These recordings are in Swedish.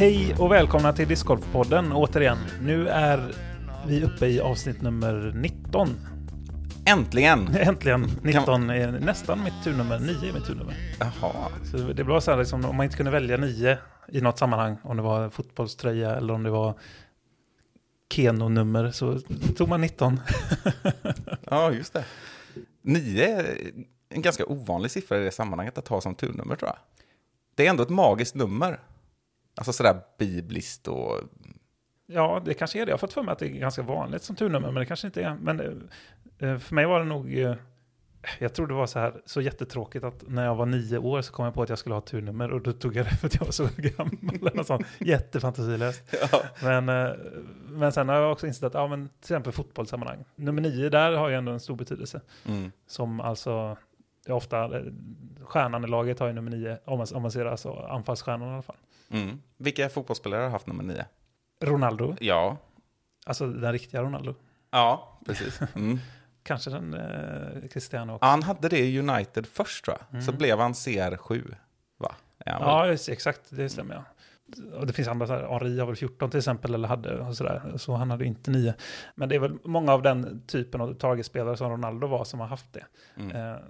Hej och välkomna till Discgolfpodden återigen. Nu är vi uppe i avsnitt nummer 19. Äntligen! Äntligen! 19 är nästan mitt turnummer, 9 är mitt turnummer. Jaha. Så det blev så här liksom, om man inte kunde välja 9 i något sammanhang, om det var fotbollströja eller om det var Keno-nummer, så tog man 19. Ja, just det. Nio är en ganska ovanlig siffra i det sammanhanget att ha som turnummer tror jag. Det är ändå ett magiskt nummer. Alltså sådär bibliskt och... Ja, det kanske är det. Jag har fått för mig att det är ganska vanligt som turnummer, men det kanske inte är. Men eh, för mig var det nog... eh, Jag tror det var så här, så jättetråkigt att när jag var nio år så kom jag på att jag skulle ha turnummer och då tog jag det för att jag var så gammal. Eller något sånt. Jättefantasilöst. Ja. Men, eh, men sen har jag också insett att, ja men till exempel fotbollssammanhang. Nummer nio, där har ju ändå en stor betydelse. Mm. Som alltså, det är ofta, eh, stjärnan i laget har ju nummer nio, om man, om man ser alltså anfallsstjärnan i alla fall. Mm. Vilka fotbollsspelare har haft nummer nio? Ronaldo, Ja. alltså den riktiga Ronaldo. Ja, precis. Mm. Kanske den eh, Cristiano också. Han hade det i United först tror jag. Så blev han CR7, va? Ja, Mm. Ja, exakt. Det stämmer ja. Och det finns andra, så här, Henri har väl 14 till exempel, eller hade, och sådär. Så han hade inte 9. Men det är väl många av den typen av targetspelare som Ronaldo var som har haft det. Mm. Eh,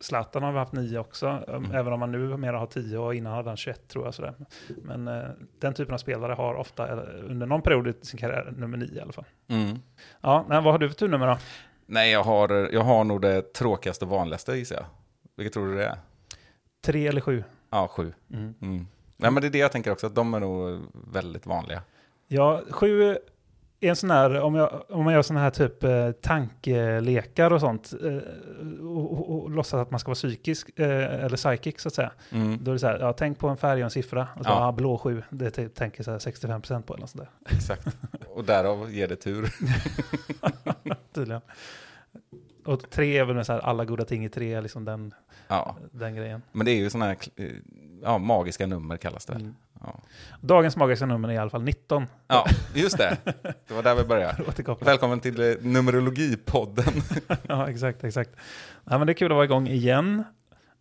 Zlatan har väl haft 9 också, eh, även om han nu mer har 10 och innan hade han 21 tror jag. Sådär. Men eh, den typen av spelare har ofta, eh, under någon period i sin karriär, nummer 9 i alla fall. Mm. Ja, men vad har du för turnummer då? Nej, jag har, jag har nog det tråkigaste och vanligaste gissar jag. Vilket tror du det är? 3 eller 7? Ja, sju. Mm. Mm. Nej, men det är det jag tänker också, att de är nog väldigt vanliga. Ja, sju en sån här, om, jag, om man gör såna här typ eh, tankelekar och sånt, eh, och, och, och låtsas att man ska vara psykisk, eh, eller psychic så att säga. Mm. Då är det så här, ja, tänk på en färg och en siffra, och så, Ja. ja. blå sju, det t- tänker så här 65% på eller något sånt där. Exakt. Och därav ger det tur. Tydligen. Och tre är väl med så här, alla goda ting i tre, liksom den, Ja, den grejen. men det är ju sådana här eh, ja, magiska nummer kallas det. Mm. Ja. Dagens magiska nummer är i alla fall 19. ja, just det. Det var där vi började. Välkommen till eh, Numerologipodden. ja, exakt, exakt. Ja, men det är kul att vara igång igen.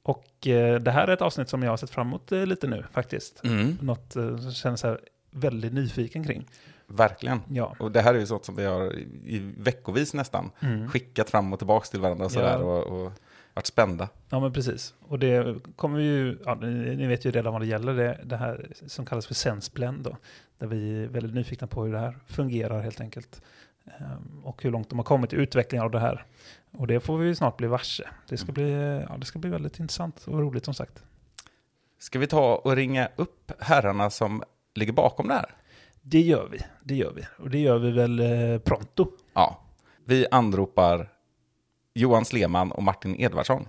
Och eh, det här är ett avsnitt som jag har sett fram emot eh, lite nu faktiskt. Mm. Något eh, som känns här väldigt nyfiken kring. Verkligen. Ja. Och det här är ju sånt som vi har i i veckovis nästan Mm. skickat fram och tillbaka till varandra och sådär Ja. och, och varit spända. ja, men precis. Och det kommer vi ju, ja, ni, vet ju redan vad det gäller, det, det här som kallas för SenseBlend då. Där vi är väldigt nyfikna på hur det här fungerar helt enkelt. Ehm, och hur långt de har kommit i utvecklingen av det här. Och det får vi snart bli varse. Det ska bli, eh, ja, det ska bli väldigt intressant och roligt som sagt. Ska vi ta och ringa upp herrarna som ligger bakom det här? Det gör vi, det gör vi. Och det gör vi väl eh, pronto. Ja. Vi anropar Johan Sleman och Martin Edvardsson.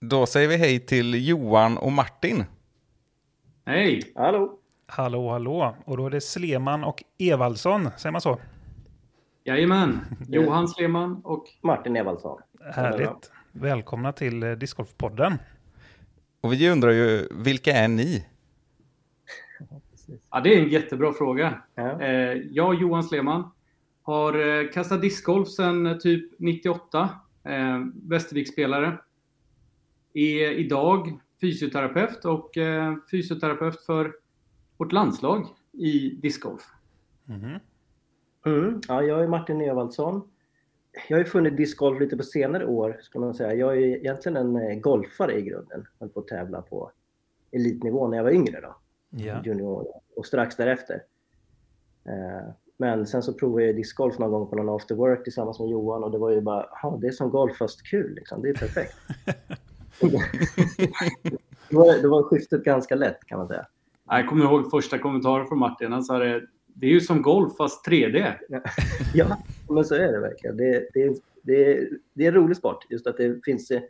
Då säger vi hej till Johan och Martin. Hej! Hallå? Hallå, hallå. Och då är det Sleman och Evaldsson, säger man så? Jajamän! Johan Sleman och Martin Evaldsson. Härligt. Välkomna till eh, Discgolfpodden. Och vi undrar ju, vilka är ni? Ja, det är en jättebra fråga. Ja. Eh, jag, Johan Sleman, har eh, kastat discgolf sedan eh, typ 98. Eh, Västerviksspelare. Är idag fysioterapeut och eh, fysioterapeut för vårt landslag i discgolf. Mhm. Mm. Ja, jag är Martin Evaldsson. Jag har ju funnit discgolf lite på senare år, skulle man säga. Jag är egentligen en eh, golfare i grunden. Jag höll på att tävla på elitnivå när jag var yngre då. Ja. Junior och strax därefter. Eh, Men sen så provade jag discgolf någon gång på någon after work tillsammans med Johan och det var ju bara, "Jaha, det är som golf fast kul liksom. Det är perfekt. då, var, då var skiftet ganska lätt kan man säga. Jag kommer ihåg första kommentaren från Martin. Han sa det, det är ju som golf fast 3D. Ja, men så är det verkligen. Det, det, det, det är en rolig sport. Just att det finns eh,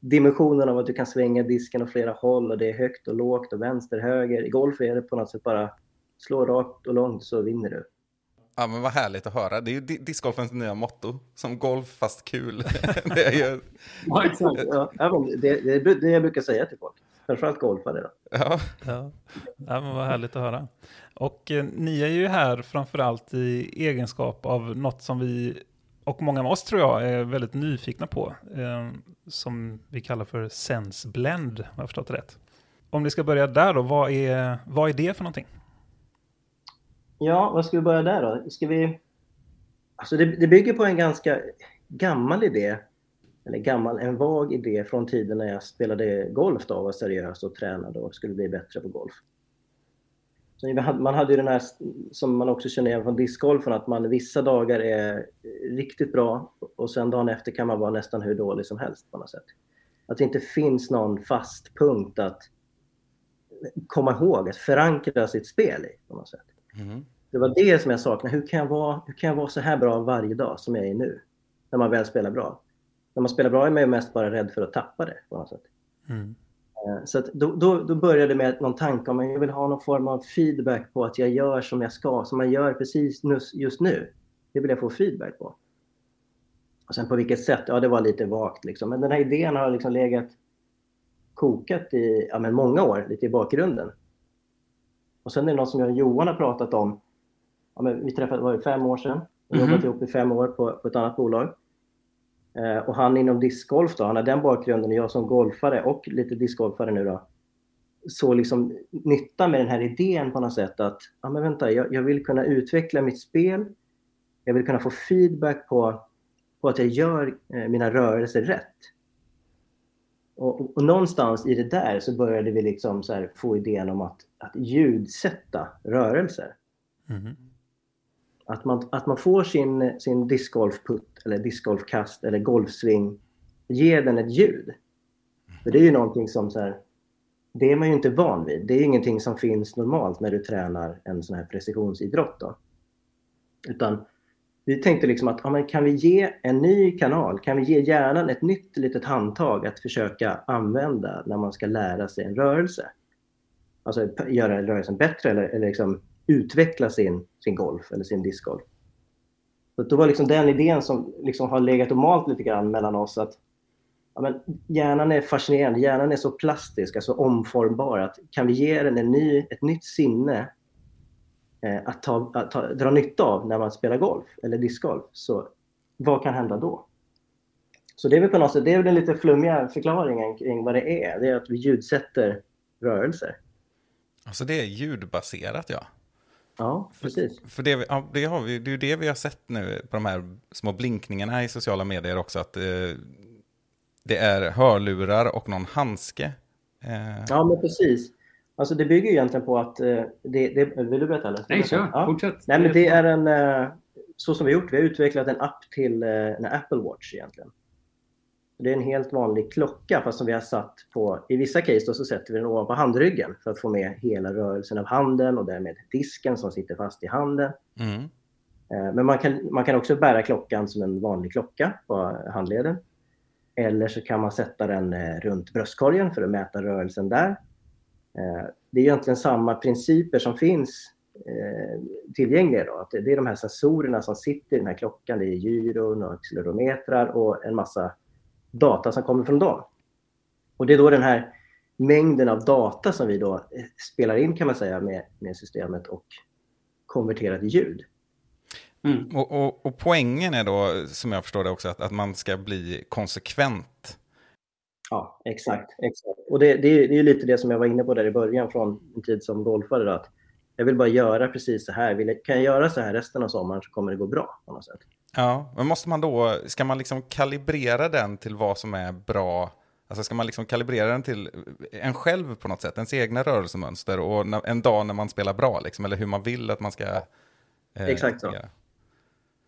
dimensionen av att du kan svänga disken åt flera håll och det är högt och lågt och vänster, höger. I golf är det på något sätt bara slå rakt och långt så vinner du. Ja, men vad härligt att höra. Det är ju di- discgolfens nya motto. Som golf fast kul. det är ju... Ja, exakt. Ja, det, det är det jag brukar säga till folk. framförallt golfare. Då. Ja. Ja, ja men vad härligt att höra. Och eh, ni är ju här framförallt i egenskap av något som vi, och många med oss tror jag, är väldigt nyfikna på. Eh, som vi kallar för Sense Blend, om jag har förstått det rätt. Om ni ska börja där då, vad är, vad är det för någonting? Ja, vad ska vi börja där då? Ska vi... Alltså det, det bygger på en ganska gammal idé, eller gammal, en vag idé från tiden när jag spelade golf då, var seriös och tränade och skulle bli bättre på golf. Så man hade ju den här, som man också känner igen från discgolfen, att man vissa dagar är riktigt bra och sen dagen efter kan man vara nästan hur dålig som helst på något sätt. Att det inte finns någon fast punkt att komma ihåg, att förankra sitt spel i på något sätt. Mm. Det var det som jag saknade. Hur kan jag, vara, hur kan jag vara så här bra varje dag som jag är nu? När man väl spelar bra. När man spelar bra är man ju mest bara rädd för att tappa det på något sätt. Mm. Eh, Så då, då, då började det med någon tanke om att jag vill ha någon form av feedback på att jag gör som jag ska, som man gör precis just nu. Det vill jag få feedback på. Och sen på vilket sätt, ja det var lite vagt liksom. Men den här idén har liksom legat kokat i ja, men många år, lite i bakgrunden. Och sen är det något som jag och Johan har pratat om. Ja, vi träffade, var det fem år sedan? Har Mhm. jobbat ihop i fem år på, på ett annat bolag. Eh, och han inom discgolf då, han har den bakgrunden och jag som golfare och lite discgolfare nu då. Så liksom nytta med den här idén på något sätt att, ja men vänta, jag, jag vill kunna utveckla mitt spel. Jag vill kunna få feedback på, på att jag gör eh, mina rörelser rätt. Och, och, någonstans i det där så började vi liksom så få idén om att, att ljudsätta rörelser. Mhm. Att man, att man får sin, sin discgolfputt eller discgolfkast eller golfsving, ge den ett ljud. För det är ju någonting som så här, det är man ju inte van vid. Det är ingenting som finns normalt när du tränar en sån här precisionsidrott. Då. Utan vi tänkte liksom att ja, men kan vi ge en ny kanal, kan vi ge hjärnan ett nytt litet handtag att försöka använda när man ska lära sig en rörelse? Alltså göra rörelsen bättre eller, eller liksom utveckla sin, sin golf eller sin discgolf. Så det var liksom den idén som liksom har legat och malt lite grann mellan oss att ja, men hjärnan är fascinerande, hjärnan är så plastisk, alltså omformbar att kan vi ge den en ny, ett nytt sinne att, ta, att ta, dra nytta av när man spelar golf eller discgolf, så vad kan hända då? Så det är väl på något sätt, det är väl den lite flummiga förklaringen kring vad det är. Det är att vi ljudsätter rörelser. Alltså det är ljudbaserat, ja. Ja, precis. För det, vi- ja, det, har vi, det är ju det vi har sett nu på de här små blinkningarna i sociala medier också. Att eh, det är hörlurar och någon handske. Eh, Ja, men precis. Alltså det bygger ju egentligen på att... eh, Det, det, vill du berätta eller? Nej, kör. Ja. Fortsätt. Nej, men det är en... eh, Så som vi har gjort, vi har utvecklat en app till eh, en Apple Watch egentligen. Det är en helt vanlig klocka fast som vi har satt på... I vissa case då så sätter vi den ovanpå handryggen för att få med hela rörelsen av handen och därmed disken som sitter fast i handen. mm, Men man kan, man kan också bära klockan som en vanlig klocka på handleden. Eller så kan man sätta den runt bröstkorgen för att mäta rörelsen där. Eh, Det är egentligen samma principer som finns eh, tillgängliga. Att det det är de här sensorerna som sitter i den här klockan. Det är gyron och accelerometrar och en massa data som kommer från dem. Och det är då den här mängden av data som vi då eh, spelar in kan man säga med, med systemet och konverterar till ljud. Mm. och, och, och poängen är då, som jag förstår det också, att, att man ska bli konsekvent. Ja, exakt. exakt. Och det, det, är, det är lite det som jag var inne på där i början från min tid som golfare. Då, att jag vill bara göra precis så här. Kan jag göra så här resten av sommaren så kommer det gå bra på något sätt. Ja, men måste man då, ska man liksom kalibrera den till vad som är bra? Alltså ska man liksom kalibrera den till en själv på något sätt, ens egna rörelsemönster och en dag när man spelar bra, liksom, eller hur man vill att man ska... eh, Exakt så. göra.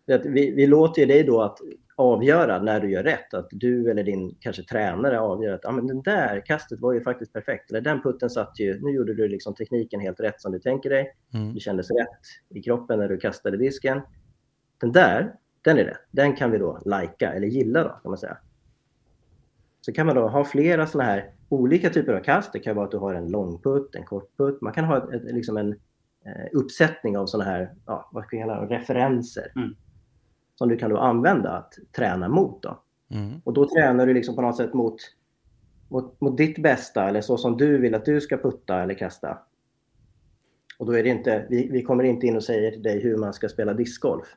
Vi, vi låter ju dig då att avgöra när du gör rätt. Att du eller din kanske tränare avgör att ah, men den där kastet var ju faktiskt perfekt. Eller den putten satt ju, nu gjorde du liksom tekniken helt rätt som du tänker dig. Mm. Det kändes rätt i kroppen när du kastade disken. Den där, den är rätt. Den kan vi då lajka eller gilla då kan man säga. Så kan man då ha flera sådana här olika typer av kast. Det kan vara att du har en långputt, en kortputt. Man kan ha ett, ett, liksom en eh, uppsättning av sådana här ja, vad ska jag kalla det, referenser. Mm. Som du kan då använda att träna mot. Då. Mm. Och då tränar du liksom på något sätt mot mot, mot ditt bästa eller så som du vill att du ska putta eller kasta. Och då är det inte, vi, vi kommer inte in och säger till dig hur man ska spela discgolf.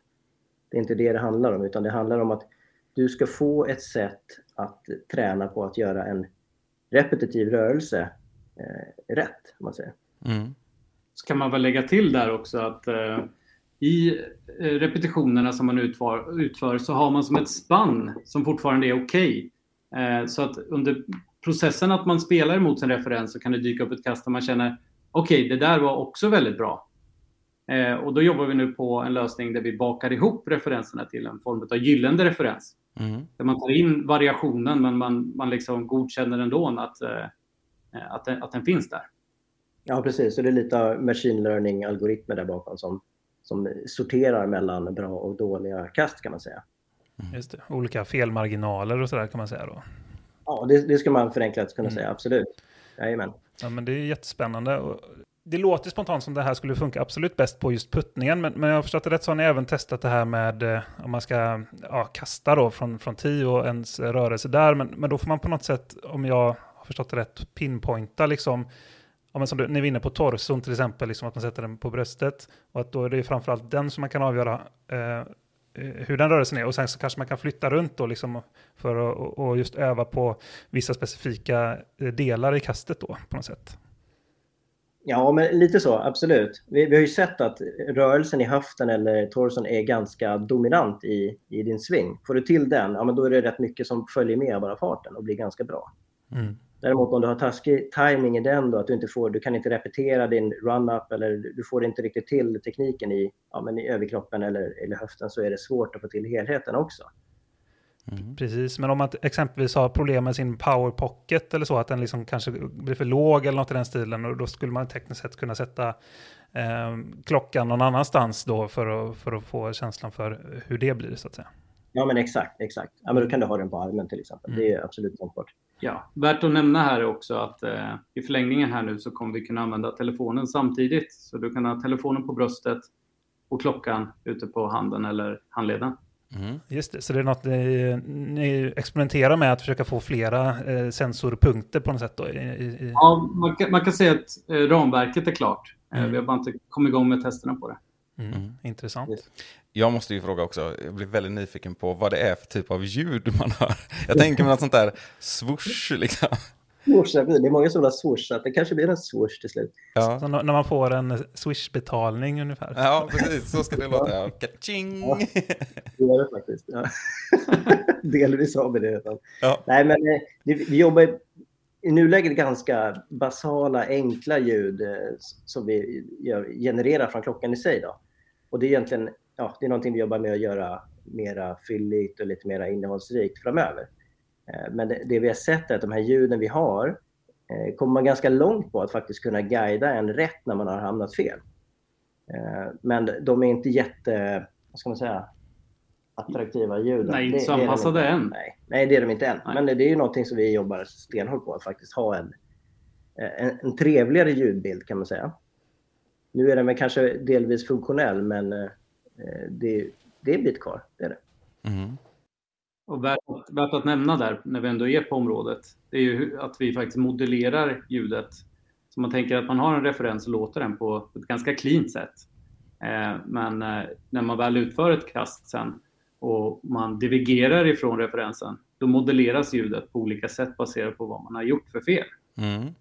Det är inte det det handlar om, utan det handlar om att du ska få ett sätt att träna på att göra en repetitiv rörelse eh, rätt, om man säger. Mm. Så kan man väl lägga till där också att eh, i eh, repetitionerna som man utför, utför, så har man som ett spann som fortfarande är okej. Okay. Eh, så att under processen att man spelar emot sin referens så kan det dyka upp ett kast där man känner okej, okay, det där var också väldigt bra. Eh, och då jobbar vi nu på en lösning där vi bakar ihop referenserna till en form av gyllene referens. Mm. Där man tar in variationen men man, man liksom godkänner ändå att, eh, att, den, att den finns där. Ja, precis. Så det är lite machine learning-algoritmer där bakom som, som sorterar mellan bra och dåliga kast kan man säga. Mm. Just det. Olika felmarginaler och sådär kan man säga då. Ja, det, det ska man förenklat kunna mm. säga, absolut. Jajamän. Ja, men det är jättespännande. Det låter spontant som det här skulle funka absolut bäst på just puttningen, men, men jag har förstått det rätt så har ni även testat det här med eh, om man ska ja, kasta då från, från tee och ens rörelse där, men, men då får man på något sätt, om jag har förstått det rätt, pinpointa liksom ja, men som du, ni vinner på torson till exempel, liksom att man sätter den på bröstet. Och att då är det framförallt den som man kan avgöra eh, hur den rörelsen är. Och sen så kanske man kan flytta runt då liksom för att och just öva på vissa specifika eh, delar i kastet då på något sätt. Ja, men lite så, absolut. Vi, vi har ju sett att rörelsen i höften eller torson är ganska dominant i, i din sving. Får du till den, ja, men då är det rätt mycket som följer med bara farten och blir ganska bra. Mm. Däremot om du har taskig timing i den då, att du inte får, du kan inte repetera din run-up eller du får inte riktigt till tekniken i, ja, men i överkroppen eller, eller höften så är det svårt att få till helheten också. Mm. Precis, men om man exempelvis har problem med sin power pocket eller så, att den liksom kanske blir för låg eller något i den stilen, och då skulle man tekniskt sett kunna sätta eh, klockan någon annanstans då för att, för att få känslan för hur det blir så att säga. Ja, men exakt, exakt. Ja, men då kan du ha den på armen till exempel. Mm. Det är absolut tänkbart. Ja, värt att nämna här är också att eh, i förlängningen här nu så kommer vi kunna använda telefonen samtidigt. Så du kan ha telefonen på bröstet och klockan ute på handen eller handleden. Mm. Just det, så det är något ni, ni experimenterar med att försöka få flera eh, sensorpunkter på något sätt? Då, i, i... Ja, man kan, man kan säga att eh, ramverket är klart. Eh, mm. vi har bara inte kommit igång med testerna på det. Mm. mm. Intressant. Jag måste ju fråga också, jag blir väldigt nyfiken på vad det är för typ av ljud man hör. Jag tänker mig något sånt där swoosh liksom. Det är många som har swoosh, att det kanske blir en swoosh till slut. Ja. Så när man får en swish-betalning ungefär. Ja, precis, så ska det låta. Ja. Kaching! Ja, det gör det faktiskt. Ja. Delvis har vi det. Ja. Nej, men eh, vi jobbar i nuläget ganska basala, enkla ljud eh, som vi genererar från klockan i sig. Då. Och det är egentligen ja, det är någonting vi jobbar med att göra mera fylligt och lite mer innehållsrikt framöver. Eh, men det, det, vi har sett är att de här ljuden vi har eh, kommer man ganska långt på att faktiskt kunna guida en rätt när man har hamnat fel. Eh, men de är inte jätte, vad ska man säga, attraktiva ljuden. Nej, inte så anpassade än. Nej, nej, det är de inte än. Nej. Men det är ju någonting som vi jobbar stenhårt på, att faktiskt ha en, en, en trevligare ljudbild kan man säga. Nu är den väl kanske delvis funktionell, men Eh, det, det är en bit kvar, det är det. Mm. Och värt, värt, att nämna där, när vi ändå är på området, det är ju att vi faktiskt modellerar ljudet. Så man tänker att man har en referens och låter den på ett ganska clean sätt. Eh, men eh, när man väl utför ett kast sen och man divergerar ifrån referensen, då modelleras ljudet på olika sätt baserat på vad man har gjort för fel. Mm.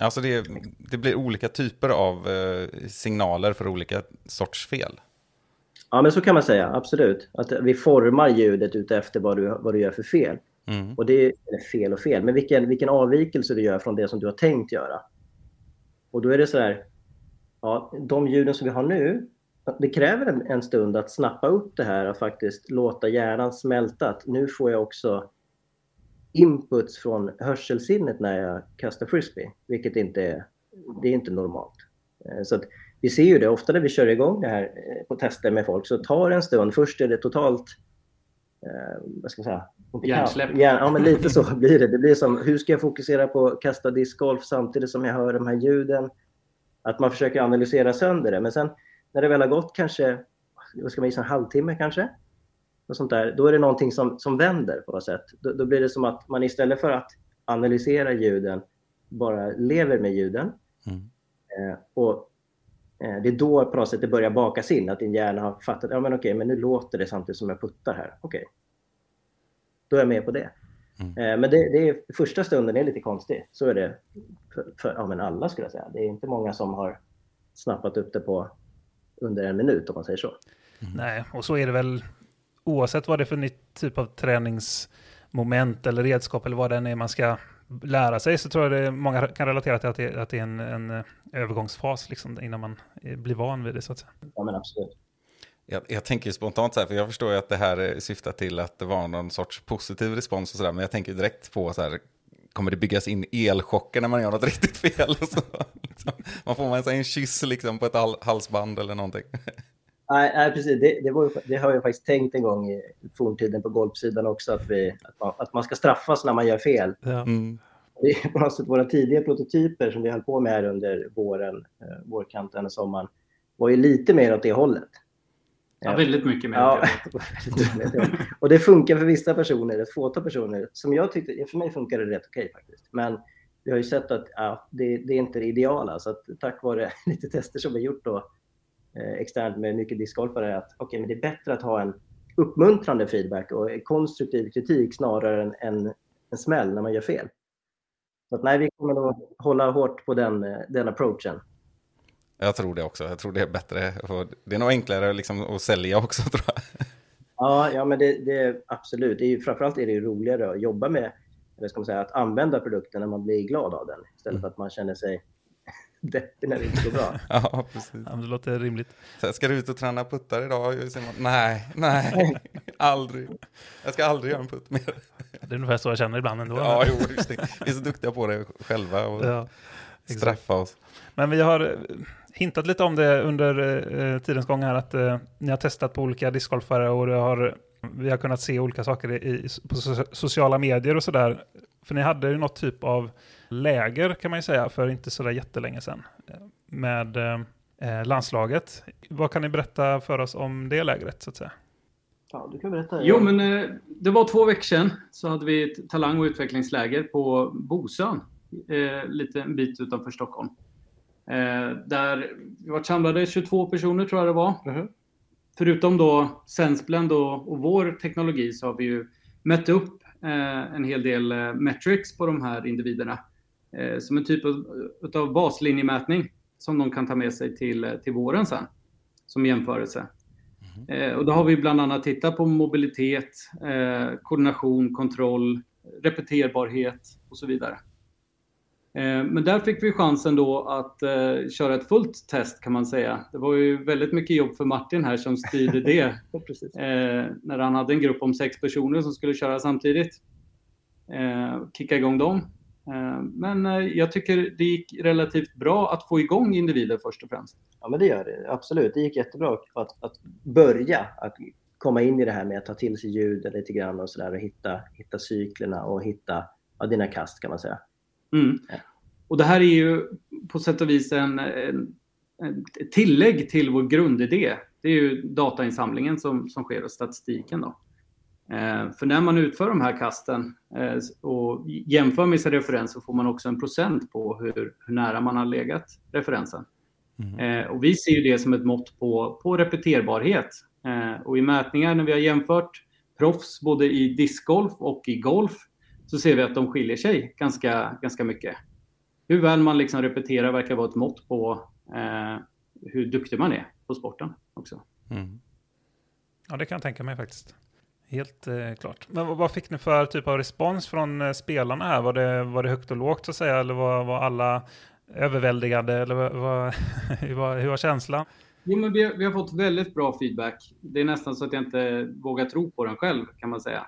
Alltså det, det blir olika typer av signaler för olika sorts fel. Ja, men så kan man säga. Absolut. Att vi formar ljudet utefter vad du, vad du gör för fel. Mm. Och det är fel och fel, men vilken, vilken avvikelse du gör från det som du har tänkt göra. Och då är det så här, ja, de ljuden som vi har nu, det kräver en, en stund att snappa upp det här och faktiskt låta hjärnan smälta att nu får jag också inputs från hörselsinnet när jag kastar frisbee, vilket inte är, det är inte normalt. Eh, så vi ser ju det ofta när vi kör igång det här eh, på tester med folk så tar det en stund. Först är det totalt eh, vad ska man säga? Hjärnsläpp. Ja, ja, men lite så blir det. Det blir som, hur ska jag fokusera på att kasta discgolf samtidigt som jag hör de här ljuden? Att man försöker analysera sönder det. Men sen när det väl har gått kanske, vad ska man gissa, en halvtimme kanske? Och sånt där, då är det någonting som, som vänder på något sätt. Då, då blir det som att man istället för att analyserar ljuden, bara lever med ljuden. Mm. Eh, och eh, det är då på något sätt det börjar bakas in, att din hjärna har fattat, ja men okej, men nu låter det samtidigt som jag puttar här. Okej. Då är jag med på det. Mm. Eh, men det, det är, första stunden är lite konstig. Så är det för, för ja, men alla skulle jag säga. Det är inte många som har snappat upp det på under en minut om man säger så. Nej, och så är det väl oavsett vad det är för nytt typ av träningsmoment eller redskap eller vad det än är man ska lära sig så tror jag det många kan relatera till att det, att det är en, en eh, övergångsfas liksom, innan man eh, blir van vid det så att säga. Ja, men absolut. Jag, jag tänker spontant så här, för jag förstår ju att det här eh, syftar till att det var någon sorts positiv respons och sådär, men jag tänker direkt på så här, kommer det byggas in elchocker när man gör något riktigt fel? Och så, liksom. Man får man sig en kyss liksom på ett hal- halsband eller någonting. Nej, nej precis. Det, det, var, ju- det har jag faktiskt tänkt en gång i forntiden på golfsidan också, att, vi, att, man, att man ska straffas när man gör fel. Ja. Mm. Det är på något sätt våra tidiga prototyper som vi höll på med här under våren, eh, vårkanten och sommaren, var ju lite mer åt det hållet. Ja, väldigt mycket mer. Ja, och det funkar för vissa personer, ett fåtal personer. Som jag tyckte, för mig funkar det rätt okej faktiskt. Men vi har ju sett att ja, det, det är inte det ideala. Så att tack vare lite tester som vi gjort då externt med mycket discgolfare att okej, men det är bättre att ha en uppmuntrande feedback och konstruktiv kritik snarare än en, en smäll när man gör fel. Så att nej, vi kommer nog hålla hårt på den, eh, den approachen. Jag tror det också, jag tror det är bättre. Det är nog enklare liksom att sälja också tror jag. Ja, ja men det, det absolut. Det är ju, framförallt är det roligare att jobba med, eller ska man säga, att använda produkten när man blir glad av den. Istället för att man känner sig deppig när det inte går bra. Ja, precis. Ja, men det låter rimligt. Så ska du ut och träna puttar idag? Man, nej, nej, aldrig. Jag ska aldrig göra en putt mer. Det är ungefär så jag känner ibland ändå. Ja, jo, just det. Vi är så duktiga på det själva och Ja, straffa oss. Men vi har eh, hintat lite om det under eh, tidens gång här, att eh, ni har testat på olika discgolfare och det har, vi har kunnat se olika saker i, på so sociala medier och sådär. För ni hade ju något typ av läger kan man ju säga för inte sådär jättelänge sedan eh, med eh, landslaget. Vad kan ni berätta för oss om det lägret så att säga? Ja, du kan berätta. Jo, men eh, det var två veckor sedan så hade vi ett talang och utvecklingsläger på Bosön. Eh, lite en bit utanför Stockholm. Eh, där vi var samlade 22 personer tror jag det var. Mhm. Förutom då Sensblend och, och vår teknologi så har vi ju mätt upp eh, en hel del eh, metrics på de här individerna. Eh, som en typ av, baslinjemätning som de kan ta med sig till, till våren sen. Som jämförelse. Eh, och då har vi bland annat tittat på mobilitet, eh, koordination, kontroll, repeterbarhet och så vidare. Men där fick vi chansen då att köra ett fullt test kan man säga. Det var ju väldigt mycket jobb för Martin här som styrde det. När han hade en grupp om sex personer som skulle köra samtidigt. Kicka igång dem. Eh, men eh, jag tycker det gick relativt bra att få igång individer först och främst. Ja, men det gör det. Absolut. Det gick jättebra att, att börja att komma in i det här med att ta till sig ljud lite grann och sådär och hitta, hitta cyklerna och hitta ja, dina kast kan man säga. Mm. Ja. Och det här är ju på sätt och vis en, en, en tillägg till vår grundidé. Det är ju datainsamlingen som, som sker och statistiken. Då. Eh, för när man utför de här kasten eh, och jämför med sin referens så får man också en procent på hur, hur nära man har legat referensen. Eh, och vi ser ju det som ett mått på, på repeterbarhet. Och i mätningar när vi har jämfört proffs både i discgolf och i golf så ser vi att de skiljer sig ganska, ganska mycket. Hur väl man liksom repeterar verkar vara ett mått på eh, hur duktig man är på sporten också. Mm. Ja, det kan jag tänka mig faktiskt. Helt eh, klart. Men vad, vad fick ni för typ av respons från eh, spelarna här? Var det, var det högt och lågt så att säga? Eller var, var alla överväldigade? Eller vad, vad, hur, var, hur var känslan? Jo, men vi, har- vi har fått väldigt bra feedback. Det är nästan så att jag inte vågar tro på den själv, kan man säga.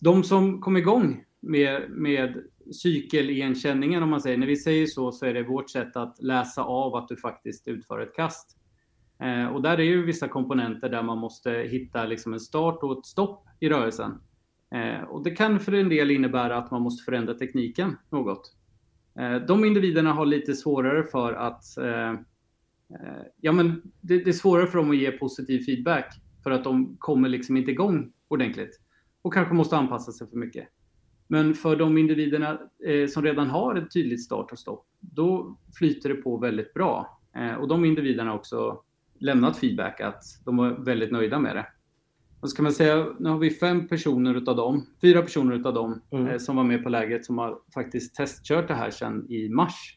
De som kom igång med, med cykeligenkänningen, om man säger, när vi säger så, så är det vårt sätt att läsa av att du faktiskt utför ett kast. Eh, och där är ju vissa komponenter där man måste hitta liksom en start och ett stopp i rörelsen. Eh, och det kan för en del innebära att man måste förändra tekniken något. Eh, de individerna har lite svårare för att ja, men det, det är svårare för dem att ge positiv feedback för att de kommer liksom inte igång ordentligt och kanske måste anpassa sig för mycket. Men för de individerna eh, som redan har ett tydligt start och stopp, då flyter det på väldigt bra. Eh, och de individerna också lämnat feedback att de var väldigt nöjda med det. Och så kan man säga, nu har vi fem personer utav dem, fyra personer utav dem Mm. eh, som var med på lägret som har faktiskt testkört det här sedan i mars.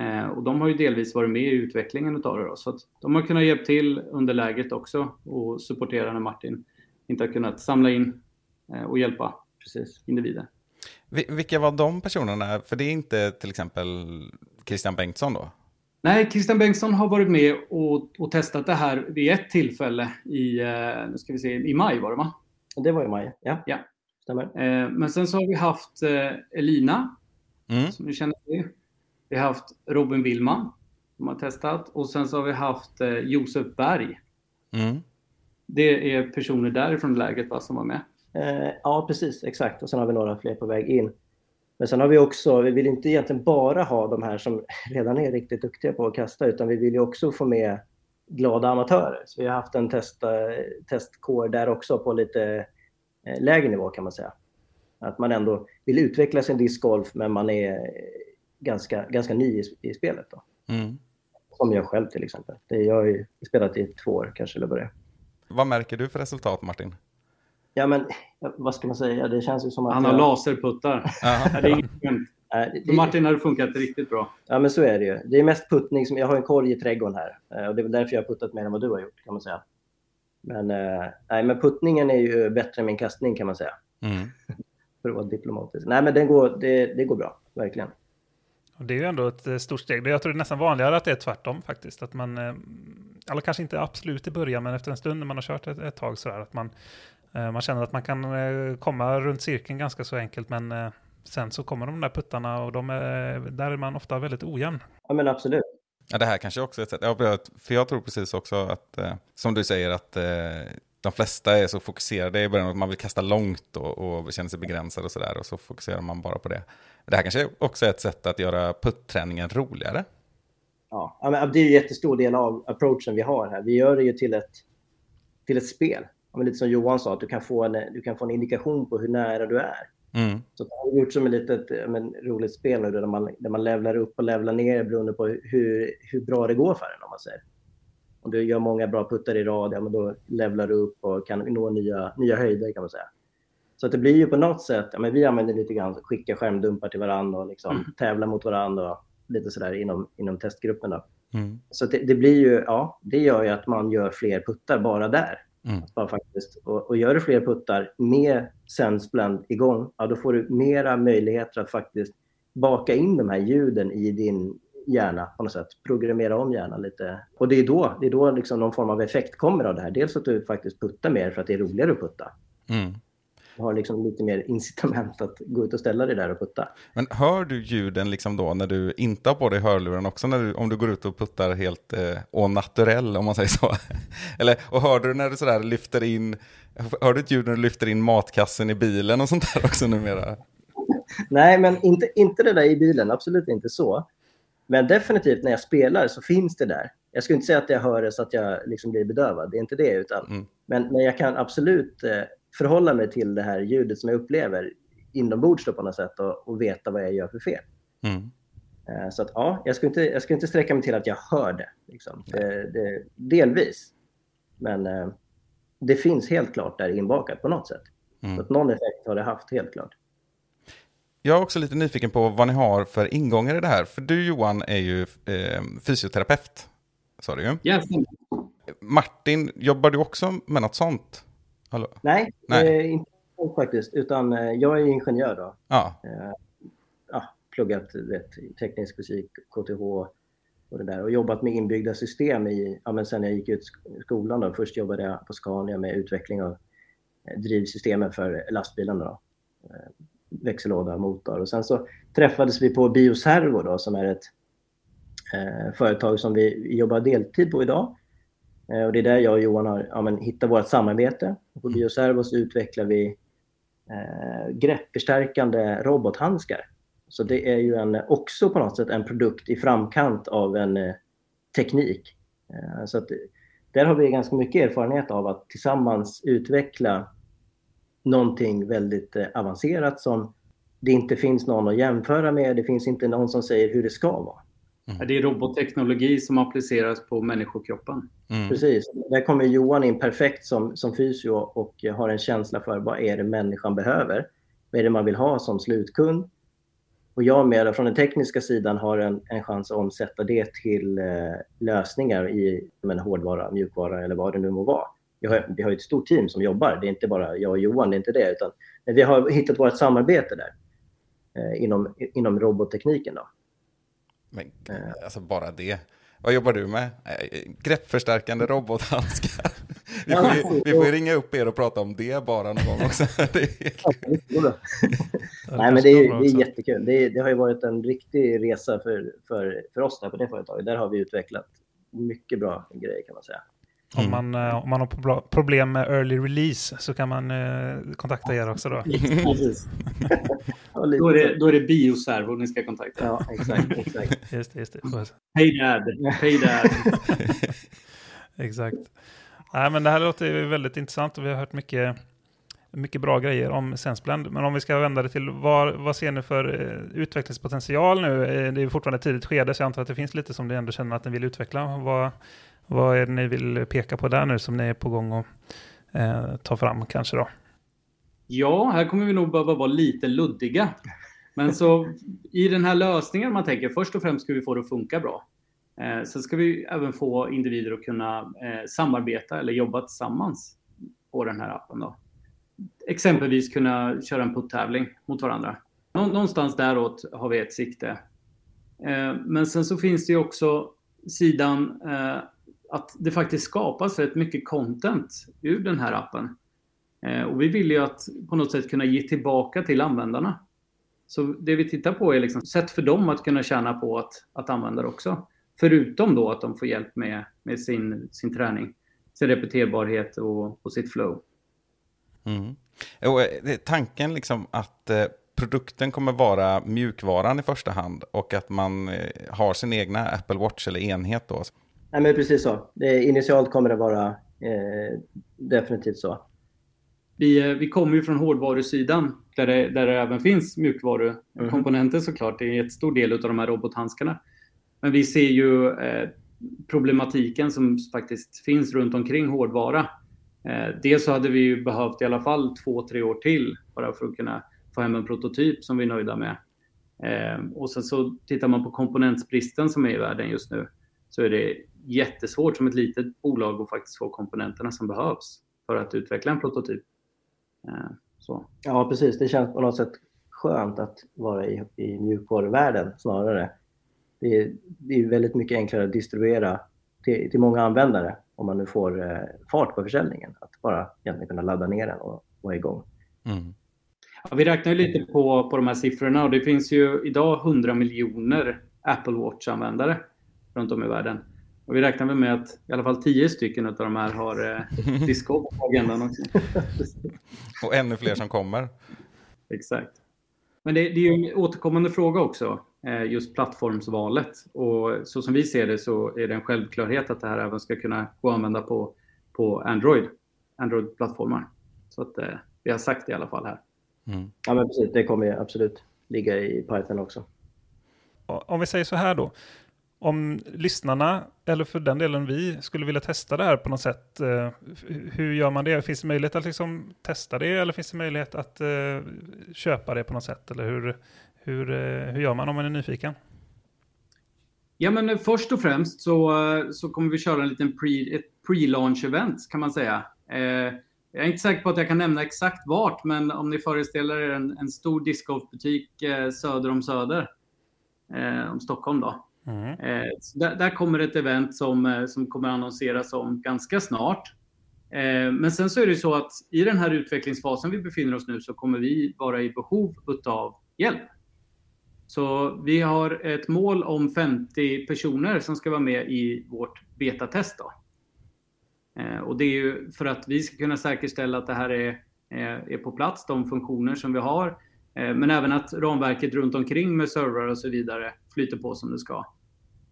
Eh, och de har ju delvis varit med i utvecklingen utav det då, så att de har kunnat hjälpa till under läget också och supportera när Martin inte har kunnat samla in eh, och hjälpa Precis. individer. Vi- Vilka var de personerna? För det är inte till exempel Christian Bengtsson då? Nej, Christian Bengtsson har varit med och, och testat det här vid ett tillfälle i, eh, nu ska vi se, i maj var det va? Det var ju maj. Ja, Ja. stämmer. Eh, men sen så har vi haft eh, Elina, Mm. som ni känner till. Vi har haft Robin Willman, som har testat. Och sen så har vi haft eh, Josef Berg. Mm. Det är personer därifrån läget va, som var med. Ja, precis. Exakt. Och sen har vi några fler på väg in. Men sen har vi också, vi vill inte egentligen bara ha de här som redan är riktigt duktiga på att kasta, utan vi vill ju också få med glada amatörer. Så vi har haft en test, testkår där också på lite eh, lägre nivå kan man säga. Att man ändå vill utveckla sin discgolf men man är eh, ganska, ganska ny i, i spelet. Då. Mm. Som jag själv till exempel. Det, jag har ju spelat i två år kanske eller vad det. Vad märker du för resultat Martin? Ja men vad ska man säga, det känns ju som att... Han har jag- laserputtar. Det är inget För Martin har det funkat riktigt bra. Ja, men så är det ju. Det är mest puttning. Som, jag har en korg i trädgården här eh, och det är väl därför jag har puttat mer än vad du har gjort kan man säga. Men, eh, nej, men puttningen är ju bättre än min kastning kan man säga. Mm. För att vara diplomatisk. Nej, men det går, det, det går bra. Verkligen. Och det är ju ändå ett eh, stort steg. Jag tror det är nästan vanligare att det är tvärtom faktiskt. Att man, eller kanske inte absolut i början, men efter en stund när man har kört ett, ett tag sådär, att man, man känner att man kan eh, komma runt cirkeln ganska så enkelt, men eh, sen så kommer de där puttarna och de är, där är man ofta väldigt ojämn. Ja, men absolut. Ja, det här kanske också är ett sätt. Ja, för jag tror precis också att, eh, som du säger, att eh, de flesta är så fokuserade i början att man vill kasta långt och, och känner sig begränsad och sådär. Och så fokuserar man bara på det. Det här kanske också är ett sätt att göra putträningen roligare. Ja, det är ju en jättestor del av approachen vi har här. Vi gör det ju till ett, till ett spel. Men lite som Johan sa, att du kan, få en, du kan få en indikation på hur nära du är. Mm. Så det har gjort som ett litet men, roligt spel nu där man, där man levlar upp och levlar ner beroende på hur, hur bra det går för en om man säger. Om du gör många bra puttar i rad, ja, men då levlar du upp och kan nå nya, nya höjder kan man säga. Så att det blir ju på något sätt, ja, men vi använder lite grann, skicka skärmdumpar till varandra och liksom Mm. tävla mot varandra och lite sådär inom, inom testgrupperna. Mm. Så det, det blir ju, ja, det gör ju att man gör fler puttar bara där. Mm. Bara faktiskt. Och, och gör du fler puttar med Senseblend igång, ja, då får du mera möjligheter att faktiskt baka in de här ljuden i din hjärna på något sätt. Programmera om hjärnan lite. Och det är då, det är då liksom någon form av effekt kommer av det här. Dels att du faktiskt puttar mer för att det är roligare att putta. Mm. Har liksom lite mer incitament att gå ut och ställa dig där och putta. Men hör du ljuden liksom då när du inte har på dig hörluren också när du, om du går ut och puttar helt eh, au om man säger så? Eller, och hör du när du sådär lyfter in, hör du ett ljud när du lyfter in matkassen i bilen och sånt där också numera? Nej, men inte, inte det där i bilen. Absolut inte så. Men definitivt när jag spelar så finns det där. Jag skulle inte säga att jag hör det så att jag liksom blir bedövad. Det är inte det. Utan, Mm. men, men jag kan absolut eh, förhålla mig till det här ljudet som jag upplever inombords på något sätt och, och veta vad jag gör för fel. Mm. Eh, så att ja, jag skulle, inte, jag skulle inte sträcka mig till att jag hör det. Liksom. det, det delvis. Men eh, det finns helt klart där inbakat på något sätt. Mm. Så att någon effekt har det haft helt klart. Jag är också lite nyfiken på vad ni har för ingångar i det här. För du Johan är ju eh, fysioterapeut, sa du ju. Yes. Martin, jobbar du också med något sånt? Hallå? Nej, Nej. Eh, inte faktiskt. Utan eh, jag är ingenjör då. Ja, Eh, ja, pluggat vet, teknisk fysik, KTH och det där. Och jobbat med inbyggda system i, ja, men sen jag gick ut sk- skolan. Då. Först jobbade jag på Scania med utveckling av eh, drivsystemen för lastbilarna. Då. Växellåda, motor. Och sen så träffades vi på Bioservo då, som är ett eh, företag som vi jobbar deltid på idag. Eh, och det är där jag och Johan har ja, men, hittat vårt samarbete. Och på Bioservo så utvecklar vi eh, greppförstärkande robothandskar. Så det är ju en, också på något sätt en produkt i framkant av en eh, teknik. Eh, så att, där har vi ganska mycket erfarenhet av att tillsammans utveckla någonting väldigt eh, avancerat som det inte finns någon att jämföra med. Det finns inte någon som säger hur det ska vara. Ja, Det är robotteknologi som appliceras på människokroppen. Mm. Precis. Där kommer Johan in perfekt som, som fysio och har en känsla för vad är det människan behöver. Vad är det man vill ha som slutkund? Och jag med från den tekniska sidan har en, en chans att omsätta det till eh, lösningar i men, hårdvara, mjukvara eller vad det nu må vara. Vi har, vi har ett stort team som jobbar. Det är inte bara jag och Johan, det är inte det. Utan, men vi har hittat vårt samarbete där eh, inom, inom robottekniken. Då. Men, alltså bara det. Vad jobbar du med? Eh, Greppförstärkande robothandskar. Vi får, ju, vi får ju ringa upp er och prata om det bara någon gång också. Det är helt... Nej, men det är, det är jättekul. Det, det har ju varit en riktig resa för, för, för oss där på det företaget. Där har vi utvecklat mycket bra grejer kan man säga. Om man, eh, om man har pro- problem med early release så kan man eh, kontakta er också då. Precis. Då är det, då är det bioservo ni ska kontakta. Ja, exakt. exakt. Just det, just det. Hej dad, hej dad. Exakt. Nej, men det här låter väldigt intressant och vi har hört mycket, mycket bra grejer om Sensblend. Men om vi ska vända det till vad, vad ser ni för eh, utvecklingspotential nu? Eh, det är ju fortfarande ett tidigt skede så jag antar att det finns lite som ni ändå känner att ni vill utveckla. Vad, vad är det ni vill peka på där nu som ni är på gång att eh, ta fram kanske då? Ja, här kommer vi nog behöva vara lite luddiga. Men så i den här lösningen man tänker, först och främst ska vi få det att funka bra. Eh, sen ska vi även få individer att kunna eh, samarbeta eller jobba tillsammans på den här appen. Då. Exempelvis kunna köra en puttävling mot varandra. Någonstans däråt har vi ett sikte. Eh, men sen så finns det ju också sidan eh, att det faktiskt skapas rätt mycket content ur den här appen. Eh, och vi vill ju att på något sätt kunna ge tillbaka till användarna. Så det vi tittar på är liksom sätt för dem att kunna tjäna på att, att använda det också. Förutom då att de får hjälp med, med sin, sin träning, sin repeterbarhet och, och sitt flow. Mm. Och, eh, tanken liksom att eh, produkten kommer vara mjukvaran i första hand och att man eh, har sin egna Apple Watch eller enhet då. Nej, men precis så. Det, initialt kommer det vara eh, definitivt så. Vi, eh, vi kommer ju från hårdvarusidan där det, där det även finns mjukvarukomponenter såklart. Det är en jättestor del av de här robothandskarna. Men vi ser ju eh, problematiken som faktiskt finns runt omkring hårdvara. Eh, dels så hade vi ju behövt i alla fall två, tre år till bara för att kunna få hem en prototyp som vi är nöjda med. Eh, och sen så tittar man på komponentsbristen som är i världen just nu så är det jättesvårt som ett litet bolag att faktiskt få komponenterna som behövs för att utveckla en prototyp. Eh, så. Ja, precis. Det känns på något sätt skönt att vara i, i mjukvaruvärlden snarare. Det är, det är väldigt mycket enklare att distribuera till, till många användare om man nu får eh, fart på försäljningen. Att bara egentligen kunna ladda ner den och vara igång. Mm. Ja, vi räknar ju lite på, på de här siffrorna och det finns ju idag 100 miljoner Apple Watch-användare runt om i världen. Och vi räknar väl med att i alla fall 10 stycken av de här har eh, disco på agendan också. Och ännu fler som kommer. Exakt. Men det, det är ju en återkommande fråga också, just plattformsvalet. Och så som vi ser det så är det en självklarhet att det här även ska kunna gå att använda på, på Android, Android-plattformar. Så att eh, vi har sagt det i alla fall här. Mm. Ja, men precis. Det kommer ju absolut ligga i pipen också. Om vi säger så här då. Om lyssnarna, eller för den delen vi, skulle vilja testa det här på något sätt. eh, hur gör man det? Finns det möjlighet att liksom testa det eller finns det möjlighet att eh, köpa det på något sätt? Eller hur, hur, eh, hur gör man om man är nyfiken? Ja, men eh, först och främst så, eh, så kommer vi köra en liten pre, ett pre-launch event kan man säga. Eh, jag är inte säker på att jag kan nämna exakt vart, men om ni föreställer er en, en stor discgolfbutik eh, söder om Söder, eh, om Stockholm då. Mm. Där, där kommer ett event som, som kommer annonseras om ganska snart. Men sen så är det så att i den här utvecklingsfasen vi befinner oss nu så kommer vi vara i behov av hjälp. Så vi har ett mål om 50 personer som ska vara med i vårt betatest. Då. Eh, och det är ju för att vi ska kunna säkerställa att det här är, är, är på plats, de funktioner som vi har. Eh, men även att ramverket runt omkring med servrar och så vidare flyter på som det ska.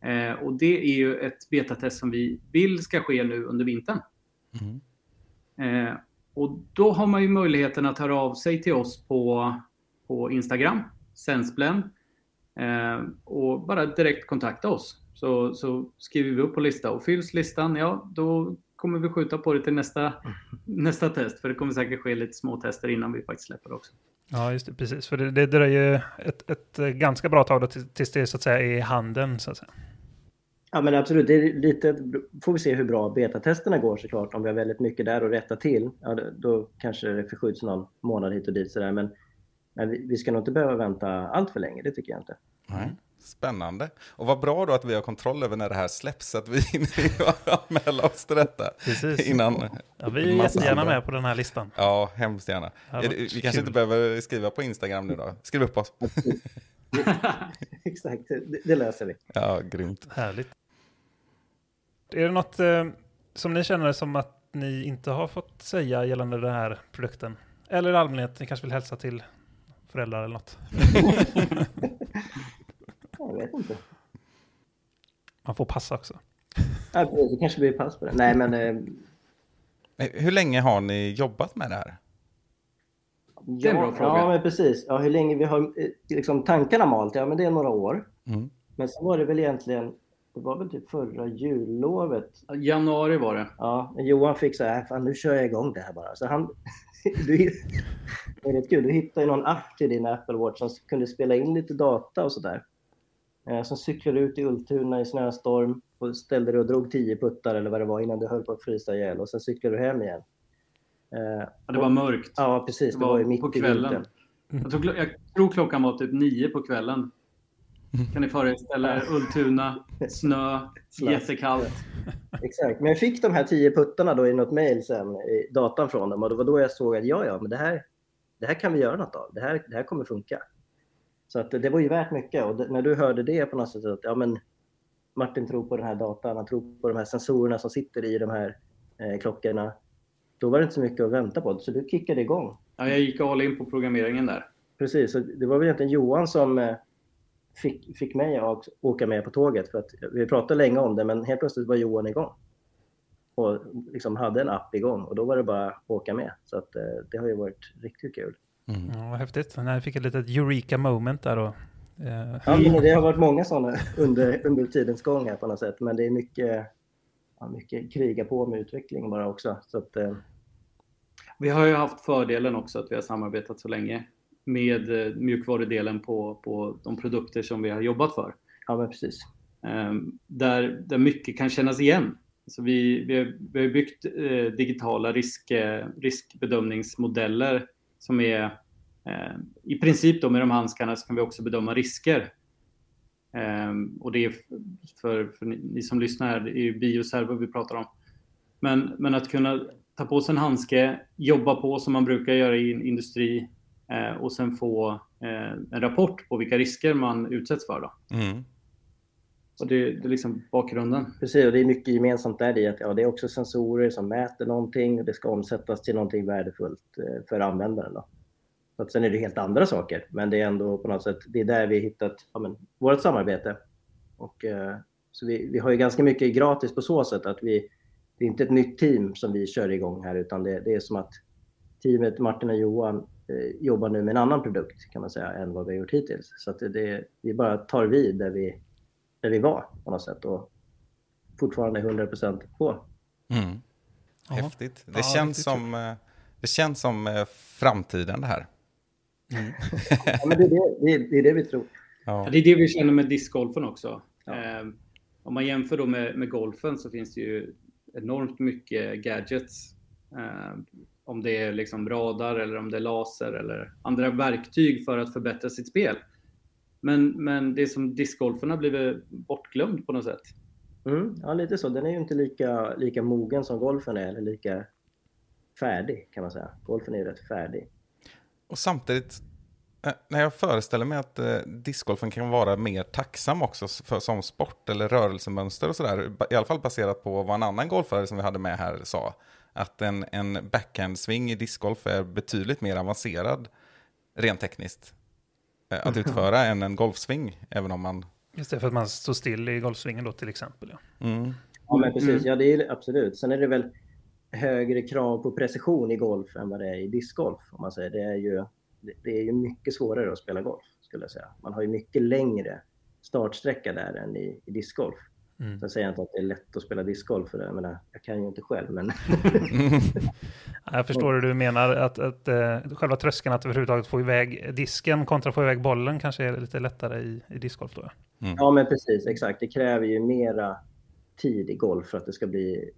Eh, och det är ju ett betatest som vi vill ska ske nu under vintern. Mm. Eh, och då har man ju möjligheten att höra av sig till oss på, på Instagram, Sensblend. Eh, och bara direkt kontakta oss. Så, så skriver vi upp på lista och fylls listan, ja då kommer vi skjuta på det till nästa, nästa test. För det kommer säkert ske lite små tester innan vi faktiskt släpper också. Ja, just det, precis. För det, det dröjer ett, ett ganska bra tag då, till- tills det så att säga är i handen. Så att säga. Ja men absolut, det är lite, får vi se hur bra betatesterna går såklart. Om vi har väldigt mycket där att rätta till, ja, då, kanske det förskjuts någon månad hit och dit sådär. Men, men vi, vi ska nog inte behöva vänta allt för länge, det tycker jag inte. Nej. Spännande. Och vad bra då att vi har kontroll över när det här släpps, så att vi hinner anmäla oss till detta. Precis. Innan Ja, vi är jättegärna andra. med på den här listan. Ja, hemskt gärna. Vi kul. kanske inte behöver skriva på Instagram nu då? Skriv upp oss. Exakt, det, det löser vi. Ja, grymt. Härligt. Är det något eh, som ni känner som att ni inte har fått säga gällande den här produkten? Eller i allmänhet, ni kanske vill hälsa till föräldrar eller något? Jag vet inte. Man får passa också. Ja, det kanske blir pass på det. Nej men eh, Eh, Hur länge har ni jobbat med det här? är en bra ja, fråga. ja men precis. Ja, hur länge vi har eh, liksom, tankarna malt, ja men det är några år. Mm. Men sen var det väl egentligen, det var väl typ förra jullovet. Januari var det. Ja, Johan fick så här, fan nu kör jag igång det här bara. Så han, du, det är rätt kul, du hittade ju någon app till din Apple Watch som kunde spela in lite data och sådär. Eh, Sen cyklade du ut i Ultuna i snöstorm och ställde dig och drog tio puttar eller vad det var innan du höll på att frysa ihjäl och sen cyklade du hem igen. Eh, Ja, det var mörkt. Ja, precis. Det Det var, var ju mitt på i kvällen. vintern. Jag tror, klo- jag tror klockan var typ nio på kvällen. Kan ni föreställa er Ultuna, snö, jättekallt. Exakt. Men jag fick de här tio puttarna då i något mejl sen i datan från dem och det var då jag såg att ja, ja, men det här, det här kan vi göra något av. Det här, det här kommer funka. Så att det var ju värt mycket och det, när du hörde det på något sätt att ja, men Martin tror på den här datan, han tror på de här sensorerna som sitter i de här eh, klockorna. Då var det inte så mycket att vänta på, så du kickade igång. Ja, jag gick all in på programmeringen där. Precis, så det var väl egentligen Johan som eh, fick, fick mig att åka med på tåget. För att vi pratade länge om det, men helt plötsligt var Johan igång. Och liksom hade en app igång och då var det bara att åka med. Så att, eh, det har ju varit riktigt kul. Mm. Ja, vad häftigt. Jag fick ett litet eureka moment där då. Eh, Ja, det har varit många sådana under, under tidens gång här på något sätt. Men det är mycket, ja, mycket kriga på med utveckling bara också. Så att, eh, Vi har ju haft fördelen också att vi har samarbetat så länge med eh, mjukvarudelen på, på de produkter som vi har jobbat för. ja, men precis. Ehm, där, där mycket kan kännas igen. Så vi, vi, har, vi har byggt eh, digitala risk, riskbedömningsmodeller som är eh, i princip då med de handskarna så kan vi också bedöma risker. Ehm, och det är för, för ni, ni som lyssnar här, det är ju bioserver vi pratar om. Men, men att kunna ta på sig en handske, jobba på som man brukar göra i en industri eh, och sen få eh, en rapport på vilka risker man utsätts för. Då. Mm. Och det, det är liksom bakgrunden. Precis, och det är mycket gemensamt där i att ja, det är också sensorer som mäter någonting och det ska omsättas till någonting värdefullt eh, för användaren. Då. Så att sen är det helt andra saker, men det är ändå på något sätt, det är där vi hittat ja, men, vårt samarbete. Och, eh, så vi, vi har ju ganska mycket gratis på så sätt att vi, det är inte ett nytt team som vi kör igång här, utan det, det är som att teamet Martin och Johan eh, jobbar nu med en annan produkt kan man säga än vad vi har gjort hittills. Så att det, det, vi bara tar vid där vi, där vi var på något sätt och fortfarande 100% på. Mm. Häftigt. Det, Ja, känns som, eh, det känns som eh, framtiden det här. Ja, men det, är det, det, är, det är det vi tror. Ja. Ja, det är det vi känner med discgolfen också. Ja. Eh, om man jämför då med, med golfen så finns det ju enormt mycket gadgets. Eh, om det är liksom radar eller om det är laser eller andra verktyg för att förbättra sitt spel. Men, men det som discgolfen har blivit bortglömd på något sätt. Mm, ja, lite så. Den är ju inte lika, lika mogen som golfen är, eller lika färdig kan man säga. Golfen är ju rätt färdig. Och samtidigt, eh, när jag föreställer mig att eh, discgolfen kan vara mer tacksam också för, som sport eller rörelsemönster och sådär, i alla fall baserat på vad en annan golfare som vi hade med här sa, att en, en backhand-swing i discgolf är betydligt mer avancerad rent tekniskt att utföra än en golfsving, även om man... Just det, för att man står still i golfsvingen då till exempel. Ja. Mm, Ja, men precis. Mm. Ja, det är absolut. Sen är det väl högre krav på precision i golf än vad det är i discgolf. Om man säger. Det, är ju, det, det är ju mycket svårare att spela golf, skulle jag säga. Man har ju mycket längre startsträcka där än i, i discgolf. Mm. Sen säger jag inte att det är lätt att spela discgolf, för det. Jag, menar, jag kan ju inte själv. Men Jag förstår hur du menar, att, att eh, själva tröskeln att överhuvudtaget få iväg disken kontra få iväg bollen kanske är lite lättare i, i discgolf då. ja. ja, men precis. Exakt. Det kräver ju mera tid i golf för att det ska bli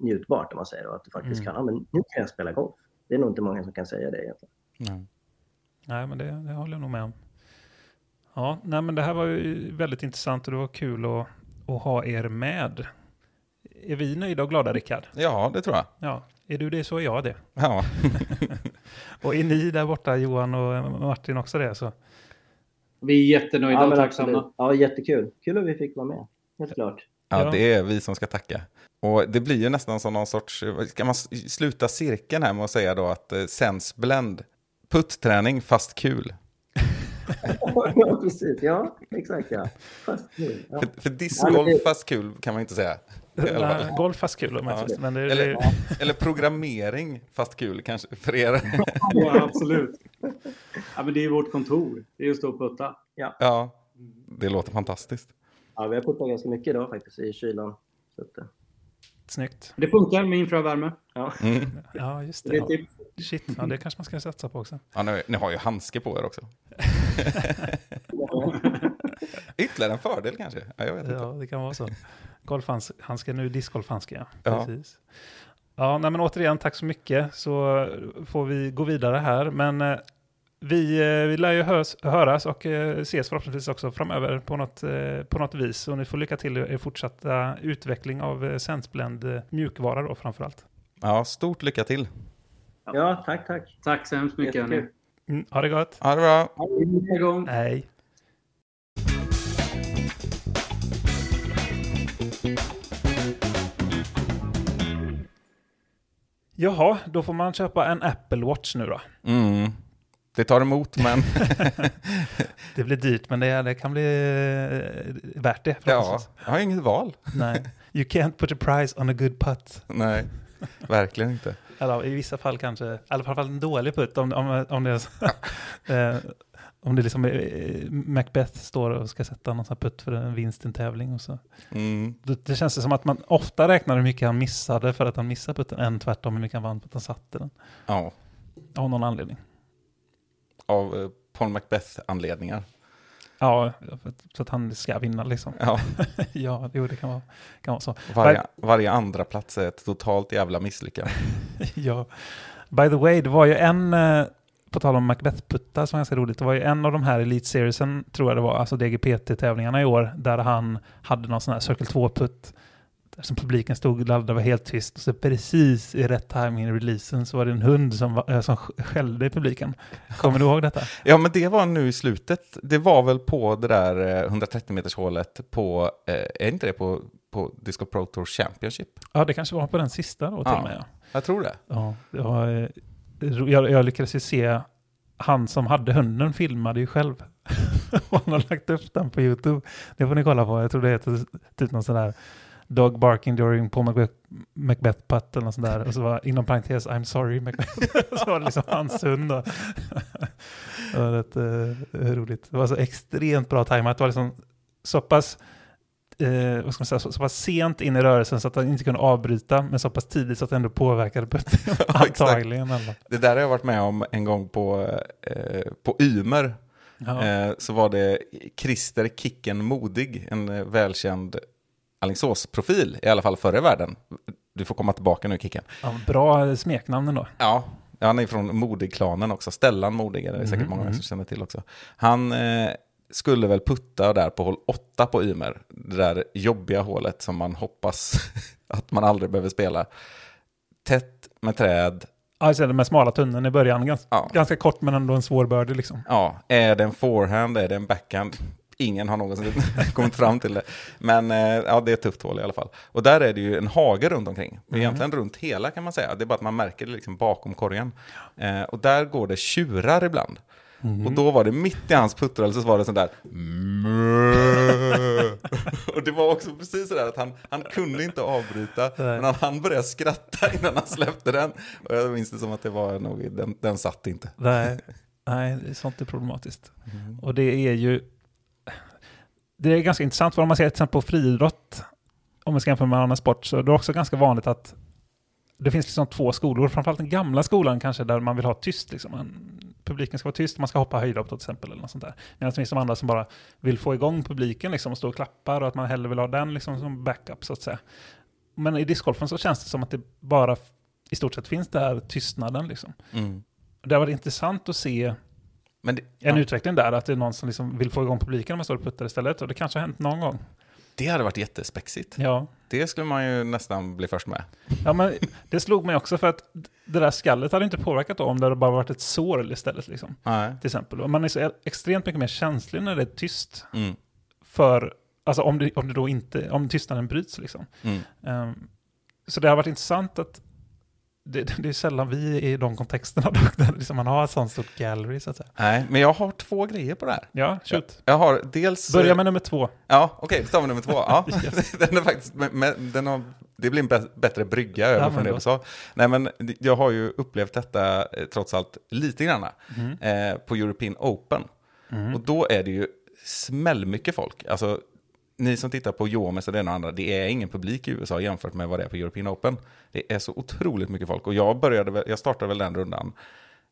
njutbart, om man säger. Och att du faktiskt Mm. kan, ja, men nu kan jag spela golf. Det är nog inte många som kan säga det egentligen. Nej. Nej, men det, det håller jag nog med om. Ja, nej, men det här var ju väldigt intressant och det var kul att, att ha er med. Är vi nöjda och glada, Rickard? Ja, det tror jag. Ja, är du det så är jag det. Ja. Och är ni där borta, Johan och Martin, också det? Så Vi är jättenöjda Ja, och tacksamma. absolut. Ja, jättekul. Kul att vi fick vara med. Helt klart. Ja, det är vi som ska tacka. Och det blir ju nästan som någon sorts, ska man sluta cirkeln här med att säga då att eh, sensblend, putträning fast kul. ja, precis. Ja, exakt ja. Fast. Ja. För, för Ja, discgolf fast kul kan man inte säga. Nej, golf fast kul, Ja. men det, Eller, det, eller programmering fast kul kanske för er. Ja, absolut. Ja, men det är vårt kontor. Det är att stå och putta. Ja, det låter fantastiskt. ja, vi har puttat ganska mycket idag faktiskt i kylan. Så att, eh, snyggt. Det funkar med infravärme. ja. Mm. Ja, just Det det. Shit, ja, det kanske man ska satsa på också. Ja, nu, ni har ju handske på er också. Ytterligare en fördel kanske. Ja, jag vet inte. Ja, det kan vara så. Golfhandske, nu discgolfhandske, ja. Ja. Precis. Ja, nej, men återigen, tack så mycket. Så får vi gå vidare här. Men eh, vi, eh, vi lär ju hörs, höras och eh, ses förhoppningsvis också framöver på något, på något vis. Och ni får lycka till i er fortsatta utveckling av eh, Sensblend eh, mjukvara då framförallt. Ja, stort lycka till. Ja, tack, tack. tack så hemskt mycket. Mm, ha det gott. Ha det bra. Nästa gång. Hej. Jaha, då får man köpa en Apple Watch nu då. Mm. Det tar emot, men Det blir dyrt, men det, det kan bli eh, värt det. ja, jag har inget val. Nej. You can't put a price on a good putt. Nej, verkligen inte. Eller i vissa fall kanske, i alla fall en dålig putt. Om, om, om det är så- eh, om det liksom eh, Macbeth står och ska sätta någon sån här putt för en vinst i en tävling. Och så. Mm. Det, det känns som att man ofta räknar hur mycket han missade för att han missade putten, än tvärtom hur mycket han vann för att han satte den. Ja, Av någon anledning. av eh, Paul Macbeth-anledningar. Ja, så att han ska vinna liksom. Ja, ja, jo, det kan vara, kan vara så. varje, varje andra plats är ett totalt jävla misslyckande. ja. By the way, det var ju en, eh, på tal om Macbeth-puttar som är ganska roligt, det var ju en av de här Elite Seriesen, tror jag det var, alltså DGPT-tävlingarna i år, där han hade någon sån här Circle 2-putt, där som publiken stod laddad, var helt tyst, och så precis i rätt timing i releasen så var det en hund som, var, eh, som skällde i publiken. Kommer du ihåg detta? Ja, men det var nu i slutet. Det var väl på det där 130 meters hålet på, eh, är inte det på, på Disco Pro Tour Championship? Ja, det kanske var på den sista då till Ja. och med. Ja. Jag tror det. Ja, det var, eh, jag, jag lyckades ju se han som hade hunden filmade ju själv. Och han har lagt upp den på YouTube. Det får ni kolla på. Jag tror det heter typ någon sån där Dog barking during Paul Macbeth, Macbeth putt eller något sånt där. Och så var inom parentes I'm sorry Macbeth. så var det liksom hans hund det var rätt eh, roligt. Det var så extremt bra tajmat. Det var liksom så pass eh, vad ska man säga, så, så pass sent in i rörelsen så att han inte kunde avbryta, men så pass tidigt så att det ändå påverkade putten. Antagligen. Eller? Det där har jag varit med om en gång på, eh, på Ymer. Ja. Eh, så var det Christer Kicken Modig, en välkänd Alingsås-profil, i alla fall förr i världen. Du får komma tillbaka nu Kicken. Ja, bra smeknamn ändå. Ja, ja, han är från Modig-klanen också. Stellan Modig är det säkert Mhm, många mhm. som känner till också. Han eh, skulle väl putta där på hål 8 på Ymer. Det där jobbiga hålet som man hoppas att man aldrig behöver spela. Tätt med träd. Alltså den med smala tunneln i början, ganska, Ja. ganska kort men ändå en svår birdie liksom. Ja, är det en forehand, är det en backhand? Ingen har någonsin kommit fram till det. Men eh, ja, det är ett tufft hål i alla fall. Och där är det ju en hage runt omkring. Mhm. Egentligen runt hela kan man säga. Det är bara att man märker det liksom bakom korgen. Eh, och där går det tjurar ibland. Mm. Och då var det mitt i hans puttrörelse så var det sån där. Och det var också precis sådär att han, han kunde inte avbryta, men han, han började skratta innan han släppte den. Och jag minns det som att det var nog, den, den satt inte. Nej, nej, sånt är problematiskt. Och det är ju... Det är ganska intressant, för om man ser till exempel på friidrott, om man ska jämföra med annan sport, så är det också ganska vanligt att det finns liksom två skolor, framförallt den gamla skolan kanske, där man vill ha tyst. Liksom. Man, publiken ska vara tyst, man ska hoppa höjdhopp till exempel. Eller något sånt där. Medan det finns de andra som bara vill få igång publiken liksom, och stå och klappar och att man hellre vill ha den liksom, som backup så att säga. Men i discgolfen så känns det som att det bara i stort sett finns där tystnaden. Liksom. Mm. Det har varit intressant att se Men det, en ja, utveckling där, att det är någon som liksom vill få igång publiken när man står och puttar istället. Och det kanske har hänt någon gång. det hade varit jättespexigt. Ja. Det skulle man ju nästan bli först med. ja, men det slog mig också för att det där skallet hade inte påverkat då om det hade bara varit ett sår istället. Liksom, Nej. till exempel. Och man är så extremt mycket mer känslig när det är tyst. Mm. För, alltså om det, om det då inte, om tystnaden bryts liksom. Mm. Ehm, så det har varit intressant att det, det är sällan vi är i de kontexterna där liksom man har ett sånt stort gallery så att säga. Nej, men jag har två grejer på det här. Ja, shoot. Jag har dels... Börja med nummer två. Ja, okej, tar vi nummer två. Ja. Yes. den är faktiskt, men- den har, det blir en bä- bättre brygga över Ja, från det du sa. Nej, men jag har ju upplevt detta eh, trots allt lite grann Mm. eh, på European Open. Och då är det ju smällmycket folk. Alltså, ni som tittar på Jomes och det ena och andra, det är ingen publik i USA jämfört med vad det är på European Open. Det är så otroligt mycket folk. Och jag, började, jag startade väl den rundan,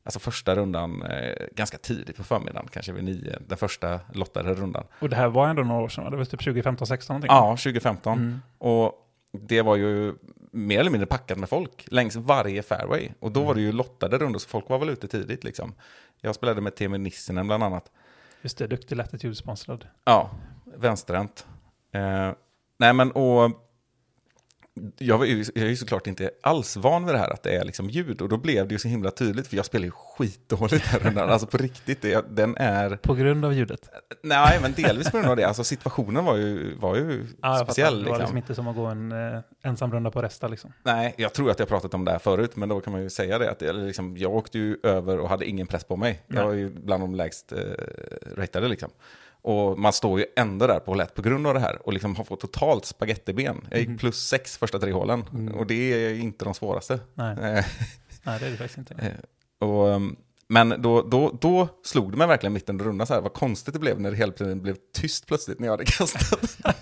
alltså första rundan, eh, ganska tidigt på förmiddagen, kanske vid nio, den första lottade rundan. Och det här var ändå några år sedan, va? det var typ 2015, 16 någonting. Ja, 2015. Mm. Och det var ju mer eller mindre packat med folk längs varje fairway. Och då var det ju lottade rundor, så folk var väl ute tidigt liksom. Jag spelade med Teemu Nissinen bland annat. Just det, duktig Latitude-sponsrad. Ja, vänsterhänt. Eh, nej men och jag, var ju, jag är ju såklart inte alls van vid det här att det är liksom ljud och då blev det ju så himla tydligt för jag spelar ju skitdåligt här rundan. Alltså på riktigt, det, den är... På grund av ljudet. Nej men delvis på grund av det. Alltså situationen var ju, var ju jag speciell. fattar. Det var liksom. liksom inte som att gå en eh, ensam runda på Resta liksom. Nej, jag tror att jag pratat om det här förut, men då kan man ju säga det. Att det, liksom, jag åkte ju över och hade ingen press på mig. Jag Nej. var ju bland de lägst eh, ratade liksom. Och man står ju ändå där på hål ett på grund av det här. Och liksom har fått totalt spagettiben. Jag gick plus sex första tre hålen. Och det är inte de svåraste. Nej, Eh, nej det är det faktiskt inte. eh, och, um, men då, då, då slog det mig verkligen mitt under rundan så här. Vad konstigt det blev när det hela tiden blev tyst plötsligt när jag hade kastat.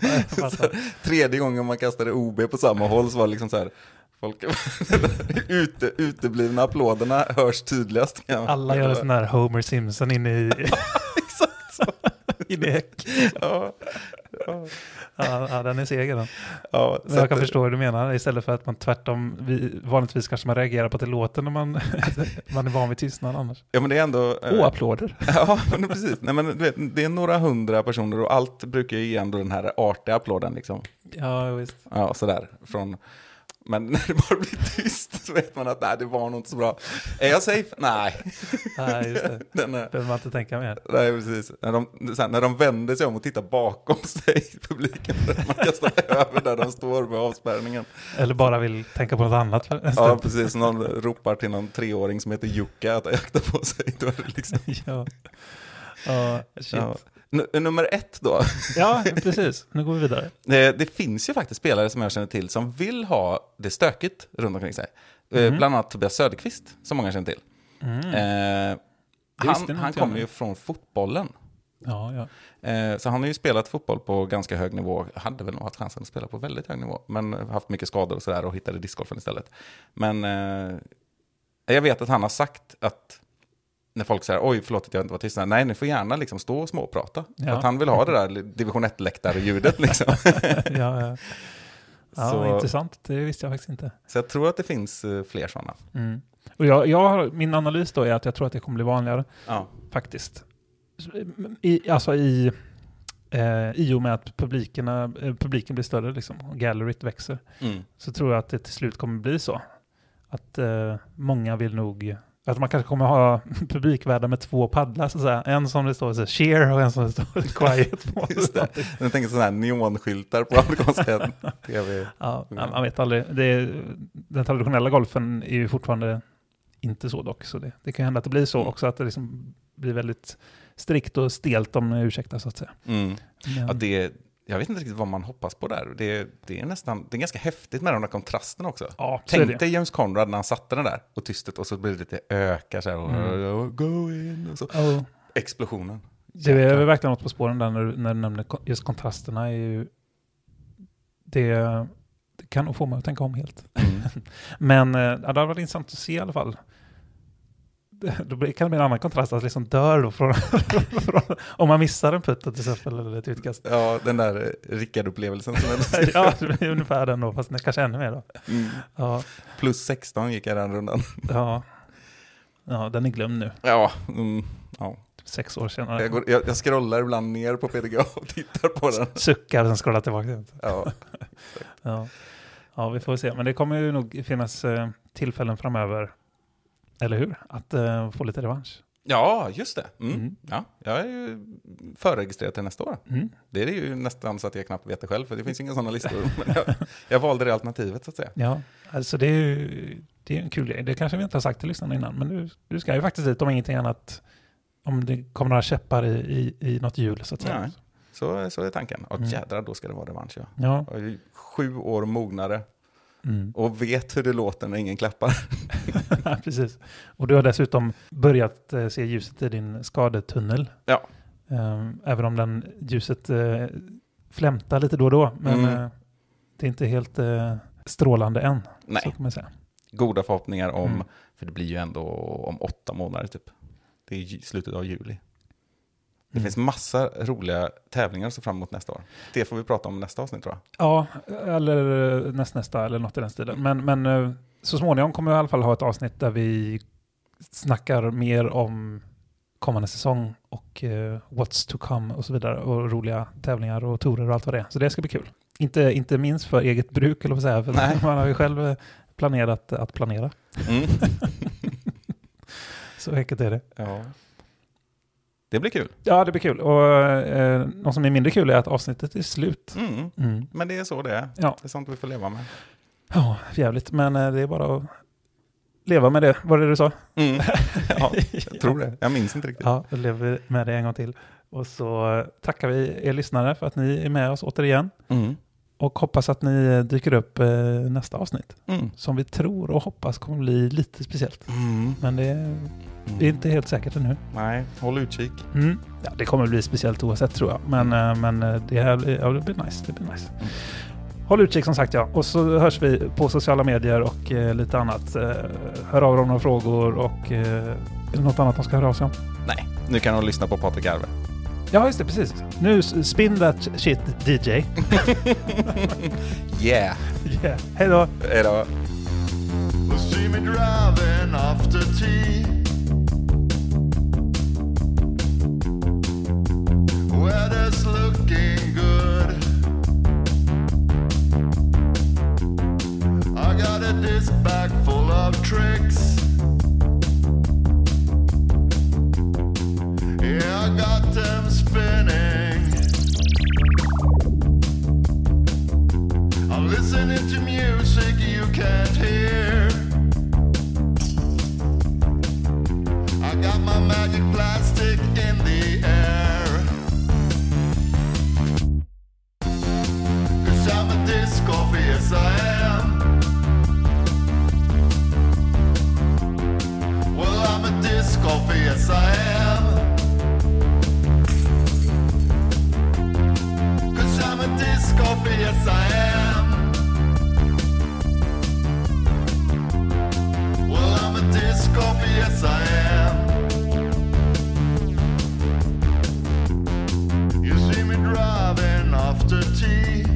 Jag fattar. Tredje gången man kastade OB på samma håll så var det liksom så här. Folk, ute, uteblivna applåderna hörs tydligast. Alla gör en sån där Homer Simpson inne i, Exakt så. inne i häck. Ja, ja, Ja, den är seger den. ja, Men jag kan att- förstå hur du menar. Istället för att man tvärtom, vi, vanligtvis kanske man reagerar på att det låter när man, man är van vid tystnad annars. Ja, men det är ändå... eh, Åh, applåder. Ja, men precis. Nej, men du vet, det är några hundra personer och allt brukar ju ge ändå den här artiga applåden. Liksom. Ja, visst. Ja, sådär. Från... Men när det bara blir tyst så vet man att nej, det var nog inte så bra. Är jag safe? Nej. Nej, just det. Den är... behöver man inte tänka mer. Nej, precis. När de, sen, när de vänder sig om och tittar bakom sig, publiken, för att man kastar över där de står med avspärrningen. Eller bara vill tänka på något annat. Ja, precis. Någon ropar till någon treåring som heter Jukka att akta på sig. Då är det liksom... ja. Ja, shit. ja. N- nummer ett då. Ja, precis. Nu går vi vidare. Eh, Det finns ju faktiskt spelare som jag känner till som vill ha det stökigt runt omkring sig. Mhm. Bland annat Tobias Söderqvist, som många känner till. Mm. Eh, han han kommer ju från fotbollen. Ja, ja. Eh, Så han har ju spelat fotboll på ganska hög nivå. Hade väl nog haft chansen att spela på väldigt hög nivå. Men haft mycket skador och sådär och hittade discgolfen istället. Men eh, jag vet att han har sagt att när folk säger oj förlåt att jag inte var tyst. Nej, ni får gärna liksom stå och småprata. För Ja. att han vill ha det där division 1-läktare-ljudet liksom. ja, ja. ja Så- intressant. Det visste jag faktiskt inte. Så jag tror att det finns eh, fler sådana. Mm. Och jag, jag min analys då är att jag tror att det kommer bli vanligare Ja. faktiskt. I, alltså i, eh, i och med att publikerna, eh, publiken blir större liksom, och galleryt växer, Mm. så tror jag att det till slut kommer bli så. Att eh, många vill nog, att man kanske kommer ha publikvärdar med två paddlar, så att säga. En som det står så här, cheer och en som det står quiet på. Just det. Jag tänker sådana här neonskyltar på amerikanska tv. Ja, man vet aldrig. Är, den traditionella golfen är ju fortfarande inte så dock. Så det, det kan hända att det blir så Mm. också, att det liksom blir väldigt strikt och stelt om ursäktar så att säga. Mm. Men, Ja, det, jag vet inte riktigt vad man hoppas på där. Det, det, är nästan, det är ganska häftigt med de där kontrasterna också. ja. Tänk dig James Conrad när han satte den där och tystet och så blir det lite ökar så här och, Mm. och go in och så. Ja, Explosionen. Det är verkligen något på spåren där när när du nämner just kontrasterna. Är ju, det, det kan nog få mig att tänka om helt. Mm. Men eh, ja, det hade varit intressant att se i alla fall. Det- Då kan det bli en annan kontrast, att liksom dör då från, från, om man missar en putt till exempel, eller ett utkast. Ja, den där eh, Rickard-upplevelsen som jag ja, det blir ungefär den då, fast kanske ännu mer då. Mm. Ja, Plus 16 gick jag den rundan. ja, ja den är glömd nu, Ja, mm, ja. sex år senare. Jag, går, jag, jag scrollar ibland ner på PDGA och tittar på den. Suckar, sen scrollar tillbaka. Ja, Ja. ja, vi får se. Men det kommer ju nog finnas eh, tillfällen framöver, eller hur? Att eh, få lite revansch. ja just det. Mm. Mm. Ja, jag är ju förregistrerad till nästa år. Mm. Det är ju nästan så att jag knappt vet det själv, för det finns inga sådana listor. Jag, jag valde det alternativet så att säga. Ja, alltså det är ju det är en kul grej. Det kanske vi inte har sagt till lyssnarna innan, men du, du ska ju faktiskt dit om ingenting annat. Om det kommer några käppar i, i, i något hjul så att säga. Nej. Så, så är tanken. Och Mm. jädrar, då ska det vara revansch. Ja. Ja. Sju år mognare Mm. och vet hur det låter när ingen klappar. Precis. Och du har dessutom börjat eh, se ljuset i din skadetunnel. Ja. Ehm, även om den ljuset eh, flämtar lite då och då. Men Mm. eh, det är inte helt strålande än. Så Nej, kan man säga. goda förhoppningar om, Mm. för det blir ju ändå om åtta månader typ. Det är slutet av juli. Det Mm. finns massa roliga tävlingar att se fram emot nästa år. Det får vi prata om nästa avsnitt tror jag. Ja, eller eh, nästnästa eller något i den stilen. Men, men eh, så småningom kommer vi i alla fall ha ett avsnitt där vi snackar mer om kommande säsong och eh, what's to come och så vidare. Och roliga tävlingar och torer och allt vad det är. Så det ska bli kul. Inte, inte minst för eget bruk, eller vad säga. För Nej. man har ju själv planerat att planera. Mm. Så enkelt är det. ja. Det blir kul. Ja, det blir kul. Och eh, något som är mindre kul är att avsnittet är slut. Mm. Mm. Men det är så det är. Ja. Det är sånt vi får leva med. Ja, jävligt. Men eh, det är bara att leva med det. Vad är det du sa? Mm. ja, jag tror det. Jag minns inte riktigt. Ja, lever med det en gång till. Och så tackar vi er lyssnare för att ni är med oss återigen. Mm. Och hoppas att ni dyker upp eh, nästa avsnitt. Mm. Som vi tror och hoppas kommer bli lite speciellt. Mm. Men det är, det är inte helt säkert ännu. Nej, håll utkik. Mm. Ja, det kommer bli speciellt oavsett tror jag. Men, eh, men eh, det, här, blir- ja, det blir nice. Det blir nice. Mm. Håll utkik som sagt ja. Och så hörs vi på sociala medier och eh, lite annat. Eh, hör av er om några frågor och eh, är det något annat de ska höra av sig om? Nej, nu kan de lyssna på Patrik Arve. Ja, just det. Precis. Nu spin that shit DJ. Yeah! Yeah. Hej då! Hej då! I got my magic plastic in the air. Disc golfer, yes I eh. am. Well, I'm a disc golfer, yes I eh. am. Cause I'm a disc golfer, yes I eh. am. Well, I'm a disc golfer, yes I am. You see me driving after tea.